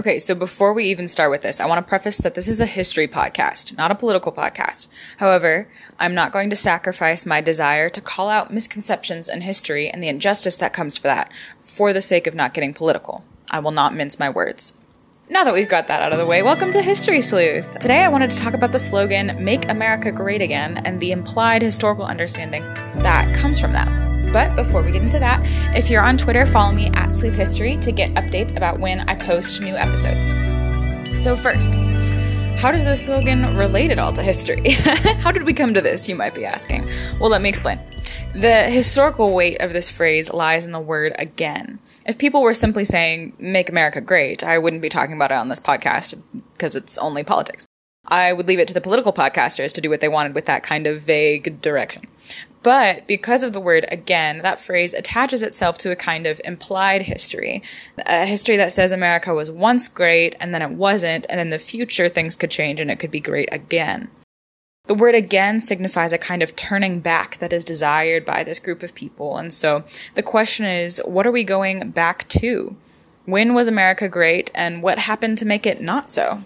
Okay, so before we even start with this, I want to preface that this is a history podcast, not a political podcast. However, I'm not going to sacrifice my desire to call out misconceptions in history and the injustice that comes for that for the sake of not getting political. I will not mince my words. Now that we've got that out of the way, welcome to History Sleuth. Today I wanted to talk about the slogan, Make America Great Again, and the implied historical understanding that comes from that. But before we get into that, if you're on Twitter, follow me at Sleuth History to get updates about when I post new episodes. So, first, how does this slogan relate at all to history? how did we come to this, you might be asking? Well, let me explain. The historical weight of this phrase lies in the word again. If people were simply saying, make America great, I wouldn't be talking about it on this podcast because it's only politics. I would leave it to the political podcasters to do what they wanted with that kind of vague direction. But because of the word again, that phrase attaches itself to a kind of implied history. A history that says America was once great and then it wasn't, and in the future things could change and it could be great again. The word again signifies a kind of turning back that is desired by this group of people. And so the question is, what are we going back to? When was America great and what happened to make it not so?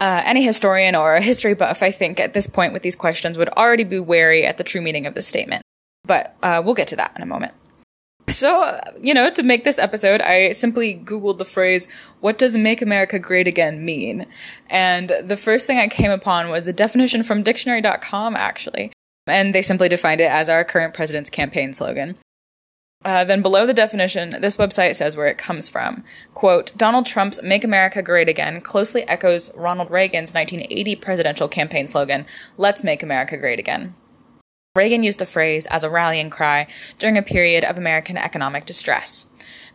Uh, any historian or a history buff, I think, at this point with these questions would already be wary at the true meaning of the statement. But uh, we'll get to that in a moment. So, uh, you know, to make this episode, I simply Googled the phrase, what does make America great again mean? And the first thing I came upon was a definition from dictionary.com, actually. And they simply defined it as our current president's campaign slogan. Uh, then below the definition, this website says where it comes from. Quote, Donald Trump's Make America Great Again closely echoes Ronald Reagan's 1980 presidential campaign slogan, Let's Make America Great Again. Reagan used the phrase as a rallying cry during a period of American economic distress.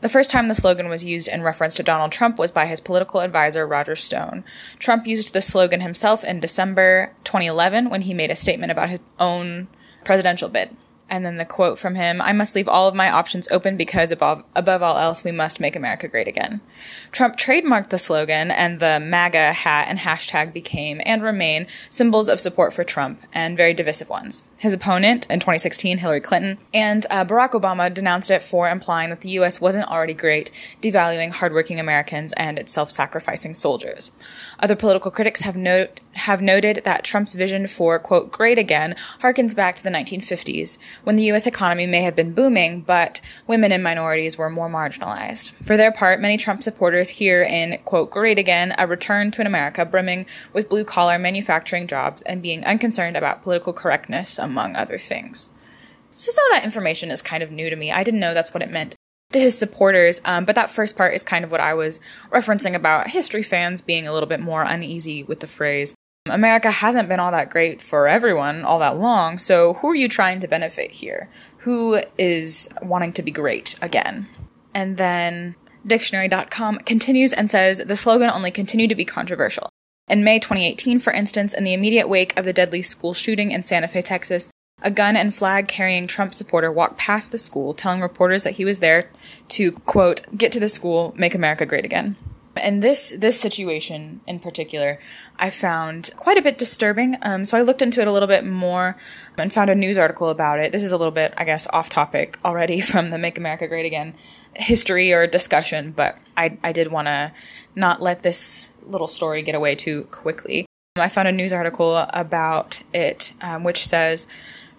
The first time the slogan was used in reference to Donald Trump was by his political advisor, Roger Stone. Trump used the slogan himself in December 2011 when he made a statement about his own presidential bid. And then the quote from him I must leave all of my options open because above, above all else, we must make America great again. Trump trademarked the slogan, and the MAGA hat and hashtag became and remain symbols of support for Trump and very divisive ones. His opponent in 2016, Hillary Clinton, and uh, Barack Obama denounced it for implying that the U.S. wasn't already great, devaluing hardworking Americans and its self sacrificing soldiers. Other political critics have, note, have noted that Trump's vision for, quote, great again harkens back to the 1950s when the U.S. economy may have been booming, but women and minorities were more marginalized. For their part, many Trump supporters hear in, quote, great again, a return to an America brimming with blue collar manufacturing jobs and being unconcerned about political correctness, among other things. So some of that information is kind of new to me. I didn't know that's what it meant to his supporters. Um, but that first part is kind of what I was referencing about history fans being a little bit more uneasy with the phrase. America hasn't been all that great for everyone all that long, so who are you trying to benefit here? Who is wanting to be great again? And then dictionary.com continues and says the slogan only continued to be controversial. In May 2018, for instance, in the immediate wake of the deadly school shooting in Santa Fe, Texas, a gun and flag carrying Trump supporter walked past the school, telling reporters that he was there to, quote, get to the school, make America great again. And this this situation in particular, I found quite a bit disturbing. Um, so I looked into it a little bit more and found a news article about it. This is a little bit, I guess, off topic already from the Make America Great Again history or discussion, but I I did want to not let this little story get away too quickly. I found a news article about it, um, which says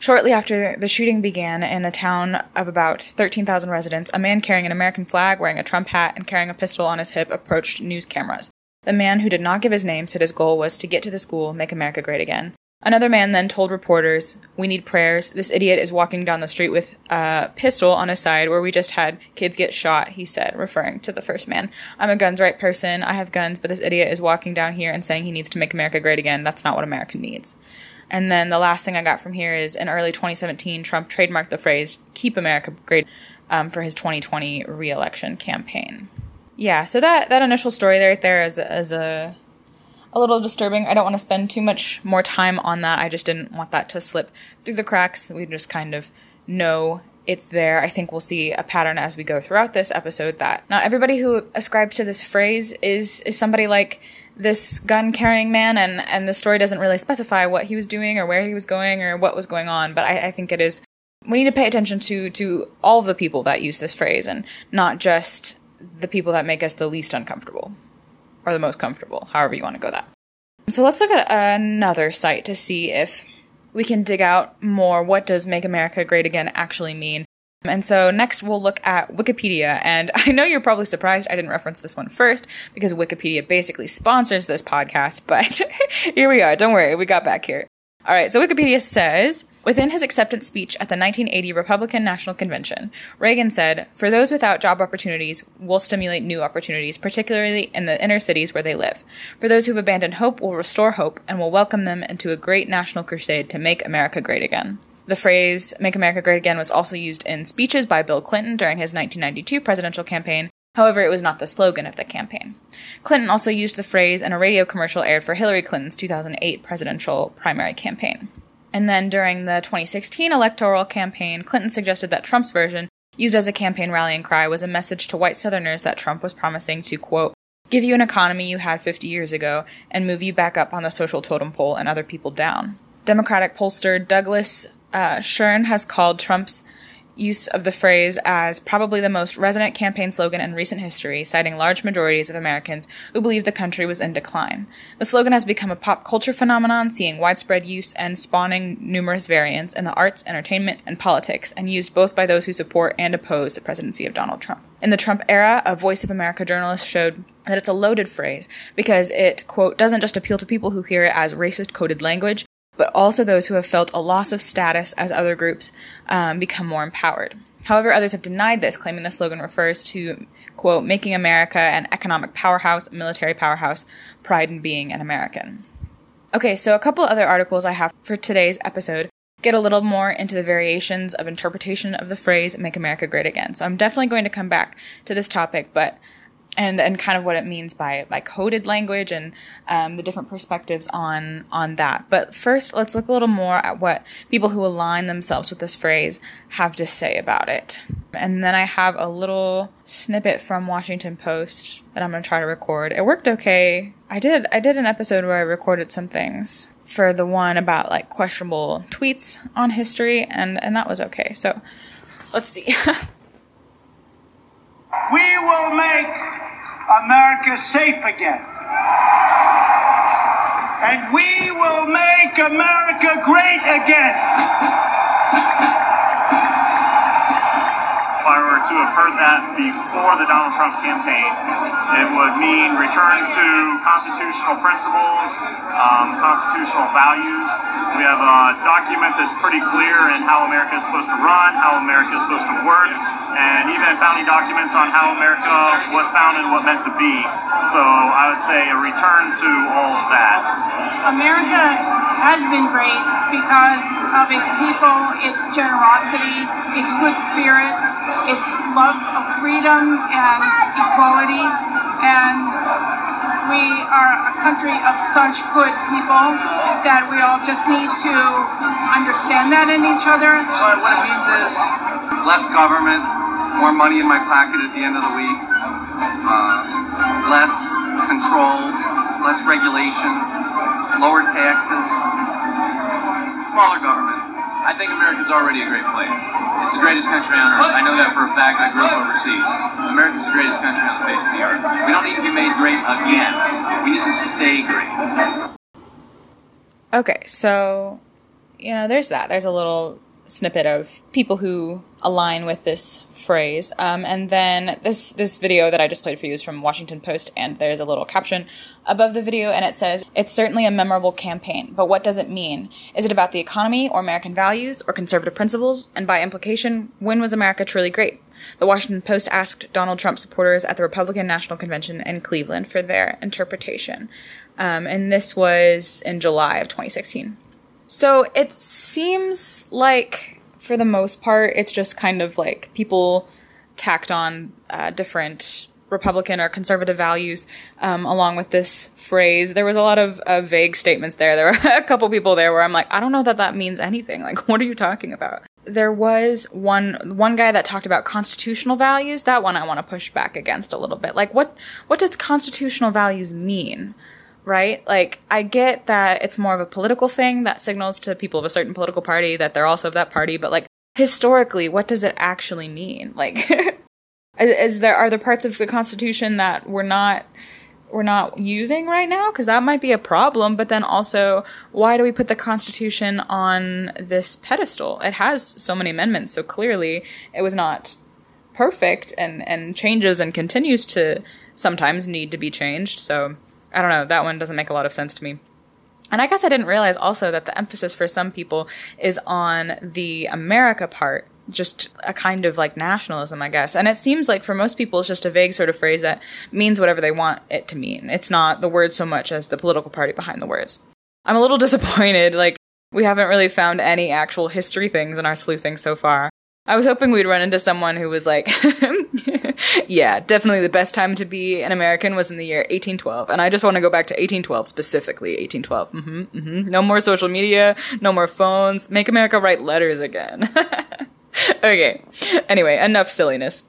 Shortly after the shooting began in a town of about 13,000 residents, a man carrying an American flag, wearing a Trump hat, and carrying a pistol on his hip approached news cameras. The man, who did not give his name, said his goal was to get to the school, make America great again. Another man then told reporters, We need prayers. This idiot is walking down the street with a pistol on his side where we just had kids get shot, he said, referring to the first man. I'm a guns right person. I have guns, but this idiot is walking down here and saying he needs to make America great again. That's not what America needs. And then the last thing I got from here is in early 2017, Trump trademarked the phrase "Keep America Great" um, for his 2020 reelection campaign. Yeah, so that that initial story right there is is a a little disturbing. I don't want to spend too much more time on that. I just didn't want that to slip through the cracks. We just kind of know it's there. I think we'll see a pattern as we go throughout this episode that not everybody who ascribes to this phrase is is somebody like this gun carrying man and and the story doesn't really specify what he was doing or where he was going or what was going on, but I, I think it is we need to pay attention to to all the people that use this phrase and not just the people that make us the least uncomfortable or the most comfortable, however you want to go that. So let's look at another site to see if we can dig out more what does make America great again actually mean. And so next we'll look at Wikipedia. And I know you're probably surprised I didn't reference this one first because Wikipedia basically sponsors this podcast, but here we are. Don't worry, we got back here. All right, so Wikipedia says within his acceptance speech at the 1980 Republican National Convention, Reagan said, For those without job opportunities, we'll stimulate new opportunities, particularly in the inner cities where they live. For those who've abandoned hope, we'll restore hope and we'll welcome them into a great national crusade to make America great again. The phrase Make America Great Again was also used in speeches by Bill Clinton during his 1992 presidential campaign However, it was not the slogan of the campaign. Clinton also used the phrase in a radio commercial aired for Hillary Clinton's 2008 presidential primary campaign. And then during the 2016 electoral campaign, Clinton suggested that Trump's version, used as a campaign rallying cry, was a message to white Southerners that Trump was promising to, quote, give you an economy you had 50 years ago and move you back up on the social totem pole and other people down. Democratic pollster Douglas uh, Schoen has called Trump's use of the phrase as probably the most resonant campaign slogan in recent history, citing large majorities of Americans who believe the country was in decline. The slogan has become a pop culture phenomenon, seeing widespread use and spawning numerous variants in the arts, entertainment, and politics, and used both by those who support and oppose the presidency of Donald Trump. In the Trump era, a Voice of America journalist showed that it's a loaded phrase because it, quote, doesn't just appeal to people who hear it as racist coded language, but also those who have felt a loss of status as other groups um, become more empowered. However, others have denied this, claiming the slogan refers to, quote, making America an economic powerhouse, military powerhouse, pride in being an American. Okay, so a couple other articles I have for today's episode get a little more into the variations of interpretation of the phrase make America great again. So I'm definitely going to come back to this topic, but and and kind of what it means by by coded language and um, the different perspectives on on that. But first, let's look a little more at what people who align themselves with this phrase have to say about it. And then I have a little snippet from Washington Post that I'm going to try to record. It worked okay. I did I did an episode where I recorded some things for the one about like questionable tweets on history and and that was okay. So let's see. we will make America safe again. And we will make America great again. To have heard that before the Donald Trump campaign, it would mean return to constitutional principles, um, constitutional values. We have a document that's pretty clear in how America is supposed to run, how America is supposed to work, and even founding documents on how America was founded and what meant to be. So I would say a return to all of that. America has been great because of its people, its generosity, its good spirit, its love of freedom and equality, and we are a country of such good people that we all just need to understand that in each other. But what it means is less government, more money in my pocket at the end of the week, uh, less controls, less regulations, lower taxes, smaller government. I think America's already a great place. It's the greatest country on earth. I know that for a fact. I grew up overseas. America's the greatest country on the face of the earth. We don't need to be made great again. We need to stay great. Okay, so you know, there's that. There's a little snippet of people who align with this phrase. Um, and then this this video that I just played for you is from Washington Post, and there's a little caption above the video, and it says, "It's certainly a memorable campaign, but what does it mean? Is it about the economy, or American values, or conservative principles? And by implication, when was America truly great?" The Washington Post asked Donald Trump supporters at the Republican National Convention in Cleveland for their interpretation, um, and this was in July of 2016. So it seems like, for the most part, it's just kind of like people tacked on uh, different Republican or conservative values um, along with this phrase. There was a lot of uh, vague statements there. There were a couple people there where I'm like, I don't know that that means anything. Like, what are you talking about? There was one one guy that talked about constitutional values. That one I want to push back against a little bit. Like, what what does constitutional values mean? Right? Like, I get that it's more of a political thing that signals to people of a certain political party that they're also of that party, but like, historically, what does it actually mean? Like, Is, there are there parts of the Constitution that we're not we're not using right now because that might be a problem but then also why do we put the constitution on this pedestal it has so many amendments so clearly it was not perfect and and changes and continues to sometimes need to be changed so i don't know that one doesn't make a lot of sense to me and I guess I didn't realize also that the emphasis for some people is on the America part just a kind of like nationalism, I guess. And it seems like for most people, it's just a vague sort of phrase that means whatever they want it to mean. It's not the word so much as the political party behind the words. I'm a little disappointed. Like, we haven't really found any actual history things in our sleuthing so far. I was hoping we'd run into someone who was like, yeah, definitely the best time to be an American was in the year 1812. And I just want to go back to 1812 specifically, 1812. Mm-hmm, mm-hmm. No more social media, no more phones. Make America write letters again. okay. Anyway, enough silliness.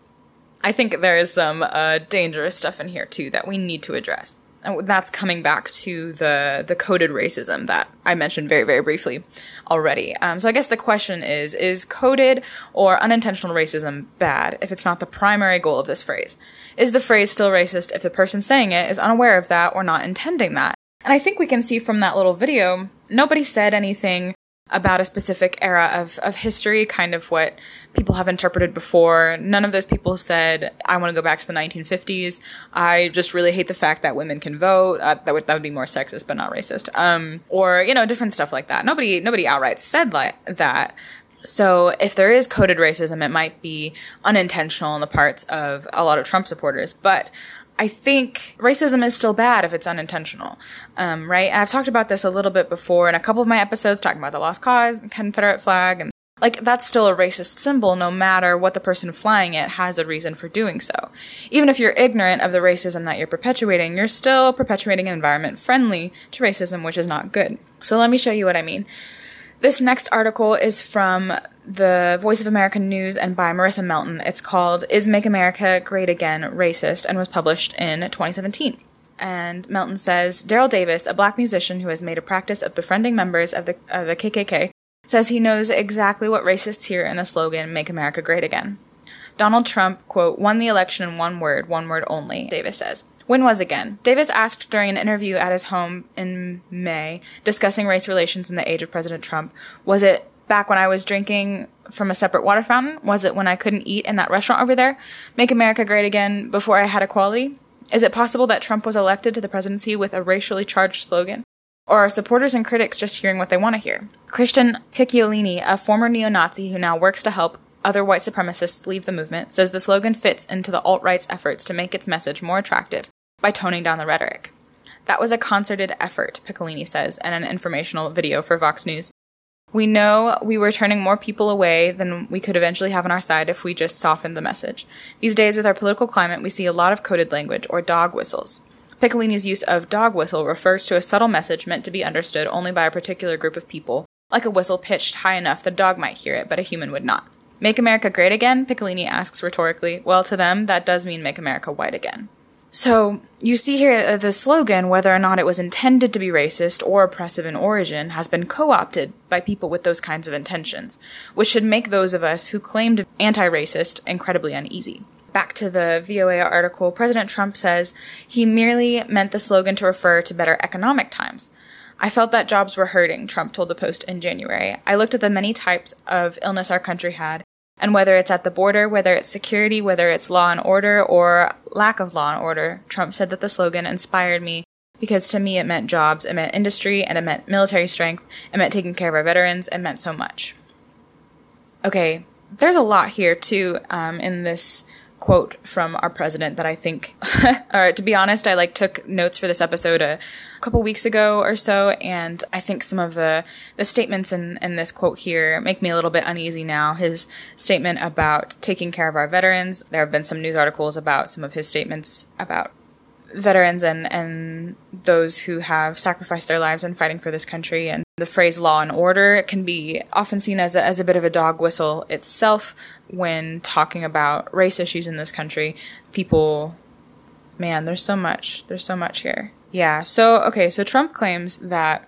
I think there is some uh, dangerous stuff in here too that we need to address. That's coming back to the the coded racism that I mentioned very very briefly already. Um, so I guess the question is: Is coded or unintentional racism bad if it's not the primary goal of this phrase? Is the phrase still racist if the person saying it is unaware of that or not intending that? And I think we can see from that little video, nobody said anything about a specific era of, of history, kind of what people have interpreted before. None of those people said, I want to go back to the 1950s. I just really hate the fact that women can vote. Uh, that would, that would be more sexist, but not racist. Um, or, you know, different stuff like that. Nobody, nobody outright said that. So if there is coded racism, it might be unintentional on the parts of a lot of Trump supporters. But I think racism is still bad if it's unintentional, um, right? I've talked about this a little bit before in a couple of my episodes, talking about the Lost Cause, Confederate flag, and like that's still a racist symbol no matter what the person flying it has a reason for doing so. Even if you're ignorant of the racism that you're perpetuating, you're still perpetuating an environment friendly to racism, which is not good. So let me show you what I mean. This next article is from the Voice of American News and by Marissa Melton. It's called Is Make America Great Again Racist and was published in 2017. And Melton says Daryl Davis, a black musician who has made a practice of befriending members of the, of the KKK, says he knows exactly what racists hear in the slogan Make America Great Again. Donald Trump, quote, won the election in one word, one word only, Davis says. When was again? Davis asked during an interview at his home in May, discussing race relations in the age of President Trump. Was it back when I was drinking from a separate water fountain? Was it when I couldn't eat in that restaurant over there? Make America great again before I had equality? Is it possible that Trump was elected to the presidency with a racially charged slogan? Or are supporters and critics just hearing what they want to hear? Christian Picciolini, a former neo Nazi who now works to help other white supremacists leave the movement, says the slogan fits into the alt right's efforts to make its message more attractive by toning down the rhetoric. That was a concerted effort, Picciolini says in an informational video for Vox News. We know we were turning more people away than we could eventually have on our side if we just softened the message. These days, with our political climate, we see a lot of coded language or dog whistles. Piccolini's use of dog whistle refers to a subtle message meant to be understood only by a particular group of people, like a whistle pitched high enough the dog might hear it, but a human would not. Make America great again? Piccolini asks rhetorically. Well, to them, that does mean make America white again. So, you see here uh, the slogan, whether or not it was intended to be racist or oppressive in origin, has been co opted by people with those kinds of intentions, which should make those of us who claimed anti racist incredibly uneasy. Back to the VOA article, President Trump says he merely meant the slogan to refer to better economic times. I felt that jobs were hurting, Trump told the Post in January. I looked at the many types of illness our country had and whether it's at the border, whether it's security, whether it's law and order or lack of law and order, Trump said that the slogan inspired me because to me it meant jobs, it meant industry, and it meant military strength, it meant taking care of our veterans, it meant so much. Okay, there's a lot here too um, in this quote from our president that I think, or to be honest, I like took notes for this episode a couple weeks ago or so, and I think some of the the statements in in this quote here make me a little bit uneasy now. His statement about taking care of our veterans. There have been some news articles about some of his statements about veterans and and those who have sacrificed their lives in fighting for this country and the phrase law and order can be often seen as a, as a bit of a dog whistle itself when talking about race issues in this country. People, man, there's so much. There's so much here. Yeah. So, okay. So Trump claims that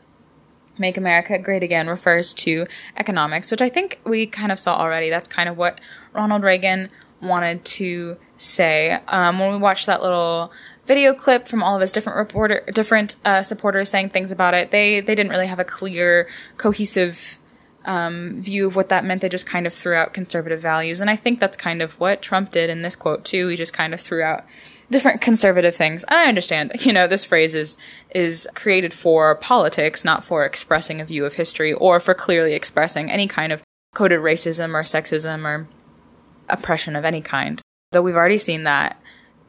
Make America Great Again refers to economics, which I think we kind of saw already. That's kind of what Ronald Reagan wanted to say. Um, when we watched that little video clip from all of his different reporter, different uh, supporters saying things about it, they they didn't really have a clear, cohesive um, view of what that meant. They just kind of threw out conservative values, and I think that's kind of what Trump did in this quote too. He just kind of threw out different conservative things. I understand, you know, this phrase is is created for politics, not for expressing a view of history or for clearly expressing any kind of coded racism or sexism or oppression of any kind. Though we've already seen that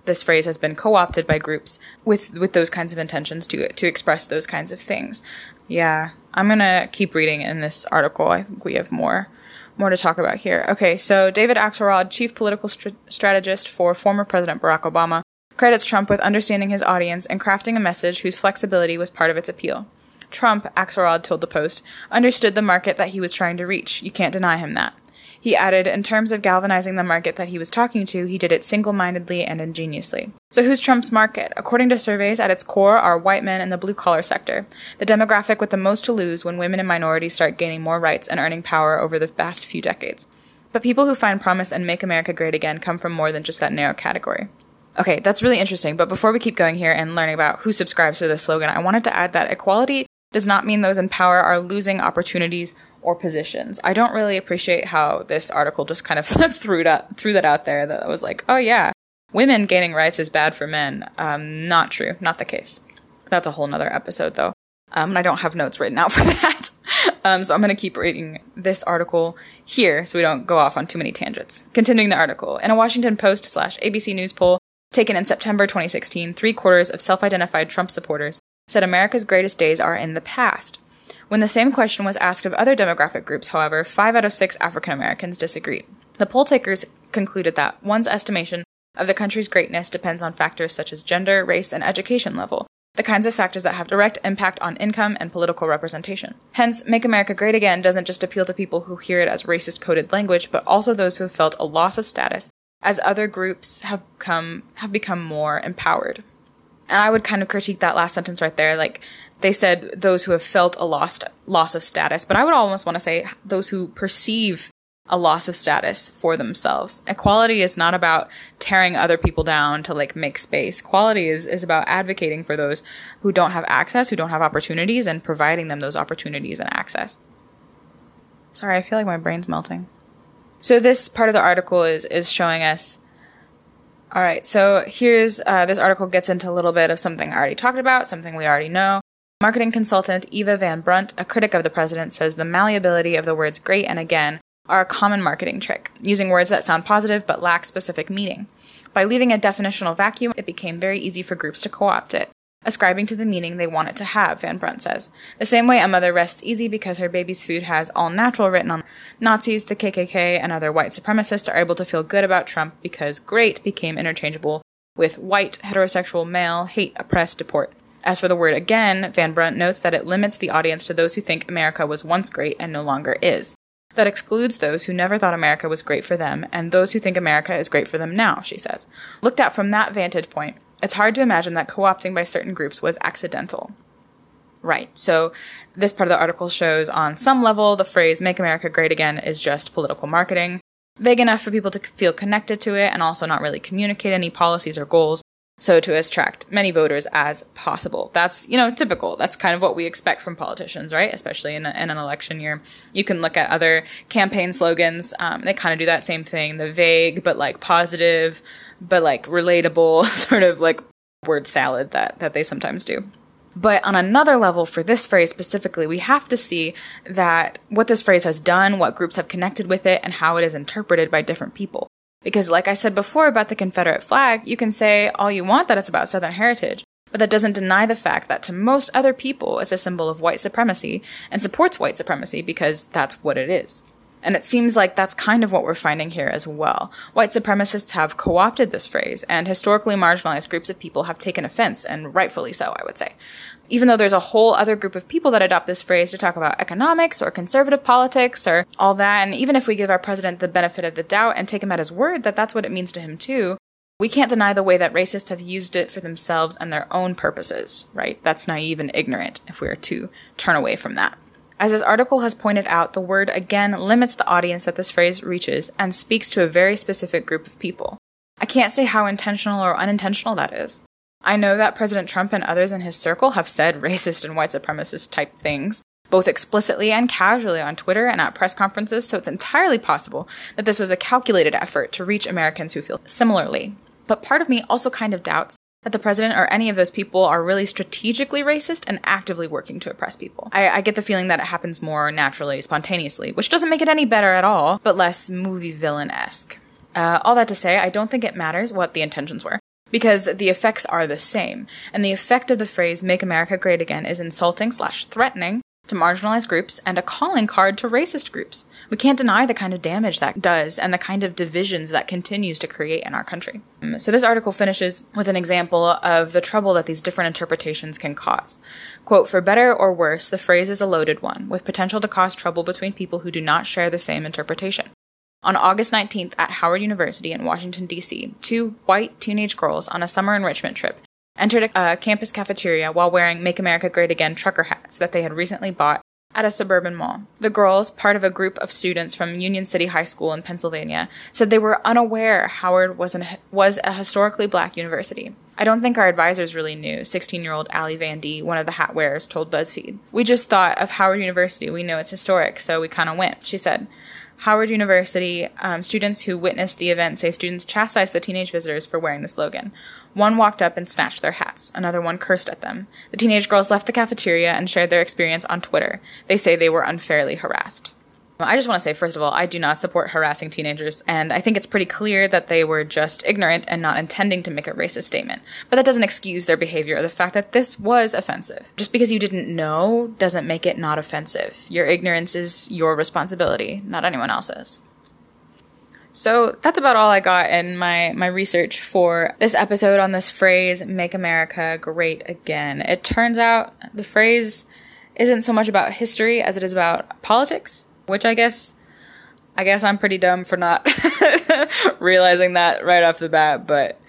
this phrase has been co-opted by groups with with those kinds of intentions to to express those kinds of things. Yeah, I'm gonna keep reading in this article. I think we have more more to talk about here. Okay, so David Axelrod, chief political st- strategist for former President Barack Obama, credits Trump with understanding his audience and crafting a message whose flexibility was part of its appeal. Trump, Axelrod told the Post, understood the market that he was trying to reach. You can't deny him that. He added, in terms of galvanizing the market that he was talking to, he did it single mindedly and ingeniously. So, who's Trump's market? According to surveys, at its core are white men in the blue collar sector, the demographic with the most to lose when women and minorities start gaining more rights and earning power over the past few decades. But people who find promise and make America great again come from more than just that narrow category. Okay, that's really interesting. But before we keep going here and learning about who subscribes to this slogan, I wanted to add that equality does not mean those in power are losing opportunities or positions. I don't really appreciate how this article just kind of threw that threw that out there that was like, oh yeah, women gaining rights is bad for men. Um, not true, not the case. That's a whole nother episode though. Um, and I don't have notes written out for that. Um, so I'm going to keep reading this article here so we don't go off on too many tangents. Continuing the article. In a Washington Post slash ABC News poll taken in September 2016, three quarters of self identified Trump supporters said America's greatest days are in the past. When the same question was asked of other demographic groups, however, five out of six African Americans disagreed. The poll takers concluded that one's estimation of the country's greatness depends on factors such as gender, race, and education level, the kinds of factors that have direct impact on income and political representation. Hence, Make America Great Again doesn't just appeal to people who hear it as racist coded language, but also those who have felt a loss of status as other groups have come have become more empowered. And I would kind of critique that last sentence right there. Like they said those who have felt a lost loss of status, but I would almost want to say those who perceive a loss of status for themselves. Equality is not about tearing other people down to like make space. Equality is, is about advocating for those who don't have access, who don't have opportunities, and providing them those opportunities and access. Sorry, I feel like my brain's melting. So this part of the article is is showing us all right, so here's uh, this article gets into a little bit of something I already talked about, something we already know. Marketing consultant Eva Van Brunt, a critic of the president, says the malleability of the words great and again are a common marketing trick, using words that sound positive but lack specific meaning. By leaving a definitional vacuum, it became very easy for groups to co opt it, ascribing to the meaning they want it to have, Van Brunt says. The same way a mother rests easy because her baby's food has all natural written on. Nazis, the KKK, and other white supremacists are able to feel good about Trump because great became interchangeable with white, heterosexual, male, hate, oppress, deport. As for the word again, Van Brunt notes that it limits the audience to those who think America was once great and no longer is. That excludes those who never thought America was great for them and those who think America is great for them now, she says. Looked at from that vantage point, it's hard to imagine that co opting by certain groups was accidental. Right. So this part of the article shows on some level the phrase make America great again is just political marketing, vague enough for people to feel connected to it and also not really communicate any policies or goals, so to attract many voters as possible. That's, you know, typical. That's kind of what we expect from politicians, right? Especially in, a, in an election year. You can look at other campaign slogans. Um, they kind of do that same thing. The vague, but like positive, but like relatable sort of like word salad that, that they sometimes do. But on another level, for this phrase specifically, we have to see that what this phrase has done, what groups have connected with it, and how it is interpreted by different people. Because like I said before about the Confederate flag, you can say all you want that it's about Southern heritage, but that doesn't deny the fact that to most other people it's a symbol of white supremacy and supports white supremacy because that's what it is. And it seems like that's kind of what we're finding here as well. White supremacists have co opted this phrase, and historically marginalized groups of people have taken offense, and rightfully so, I would say even though there's a whole other group of people that adopt this phrase to talk about economics or conservative politics or all that, and even if we give our president the benefit of the doubt and take him at his word that that's what it means to him too, we can't deny the way that racists have used it for themselves and their own purposes, right? That's naive and ignorant if we are to turn away from that. As this article has pointed out, the word again limits the audience that this phrase reaches and speaks to a very specific group of people. I can't say how intentional or unintentional that is. I know that President Trump and others in his circle have said racist and white supremacist type things, both explicitly and casually on Twitter and at press conferences, so it's entirely possible that this was a calculated effort to reach Americans who feel similarly. But part of me also kind of doubts that the president or any of those people are really strategically racist and actively working to oppress people. I, I, get the feeling that it happens more naturally, spontaneously, which doesn't make it any better at all, but less movie villain esque. Uh, all that to say, I don't think it matters what the intentions were. Because the effects are the same. And the effect of the phrase, make America great again, is insulting slash threatening to marginalized groups and a calling card to racist groups. We can't deny the kind of damage that does and the kind of divisions that continues to create in our country. Um, so this article finishes with an example of the trouble that these different interpretations can cause. Quote, for better or worse, the phrase is a loaded one, with potential to cause trouble between people who do not share the same interpretation. On August 19th at Howard University in Washington, D.C., two white teenage girls on a summer enrichment trip entered a, campus cafeteria while wearing Make America Great Again trucker hats that they had recently bought at a suburban mall. The girls, part of a group of students from Union City High School in Pennsylvania, said they were unaware Howard was, an, was a historically black university. I don't think our advisors really knew, 16 year old Allie Vandy, one of the hat wearers, told BuzzFeed. We just thought of Howard University. We know it's historic, so we kind of went, she said. Howard University um, students who witnessed the event say students chastised the teenage visitors for wearing the slogan. One walked up and snatched their hats. Another one cursed at them. The teenage girls left the cafeteria and shared their experience on Twitter. They say they were unfairly harassed. I just want to say, first of all, I do not support harassing teenagers, and I think it's pretty clear that they were just ignorant and not intending to make a racist statement. But that doesn't excuse their behavior or the fact that this was offensive. Just because you didn't know doesn't make it not offensive. Your ignorance is your responsibility, not anyone else's. So that's about all I got in my, my research for this episode on this phrase, make America great again. It turns out the phrase isn't so much about history as it is about politics which I guess I guess I'm pretty dumb for not realizing that right off the bat, but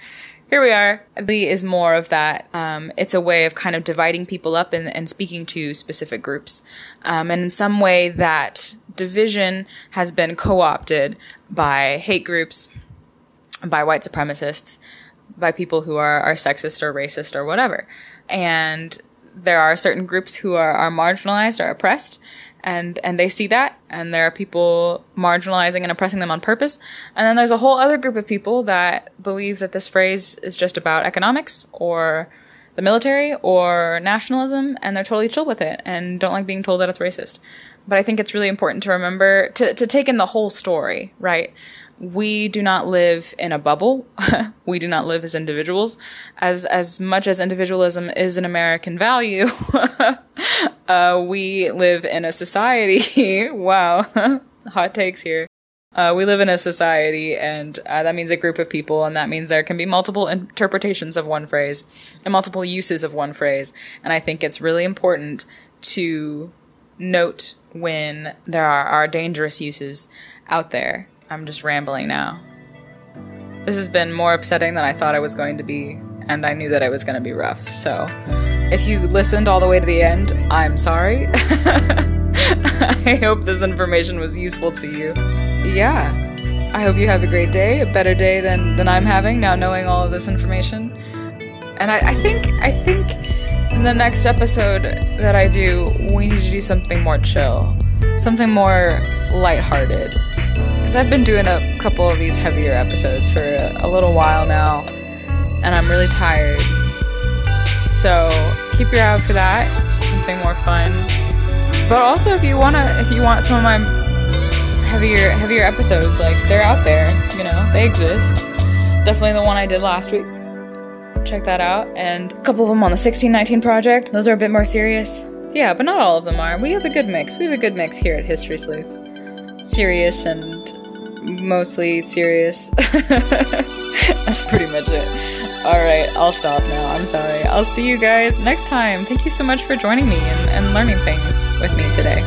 here we are. Lee is more of that. Um, it's a way of kind of dividing people up and, and speaking to specific groups. Um, and in some way, that division has been co opted by hate groups, by white supremacists, by people who are, are sexist or racist or whatever. And there are certain groups who are, are marginalized or oppressed, and and they see that and there are people marginalizing and oppressing them on purpose and then there's a whole other group of people that believe that this phrase is just about economics or the military or nationalism and they're totally chill with it and don't like being told that it's racist but i think it's really important to remember to, to take in the whole story right we do not live in a bubble. we do not live as individuals. As as much as individualism is an American value, uh, we live in a society. wow, hot takes here. Uh, we live in a society, and uh, that means a group of people, and that means there can be multiple interpretations of one phrase and multiple uses of one phrase. And I think it's really important to note when there are, are dangerous uses out there I'm just rambling now. This has been more upsetting than I thought it was going to be, and I knew that it was going to be rough. So, if you listened all the way to the end, I'm sorry. I hope this information was useful to you. Yeah. I hope you have a great day, a better day than, than I'm having now knowing all of this information. And I, I think I think in the next episode that I do, we need to do something more chill. Something more lighthearted because I've been doing a couple of these heavier episodes for a, a little while now, and I'm really tired. So keep your eye out for that. Something more fun. But also, if you wanna, if you want some of my heavier, heavier episodes, like they're out there. You know, they exist. Definitely the one I did last week. Check that out, and a couple of them on the 1619 project. Those are a bit more serious. Yeah, but not all of them are. We have a good mix. We have a good mix here at History Sleuth. Serious and mostly serious. That's pretty much it. Alright, I'll stop now. I'm sorry. I'll see you guys next time. Thank you so much for joining me and, and learning things with me today.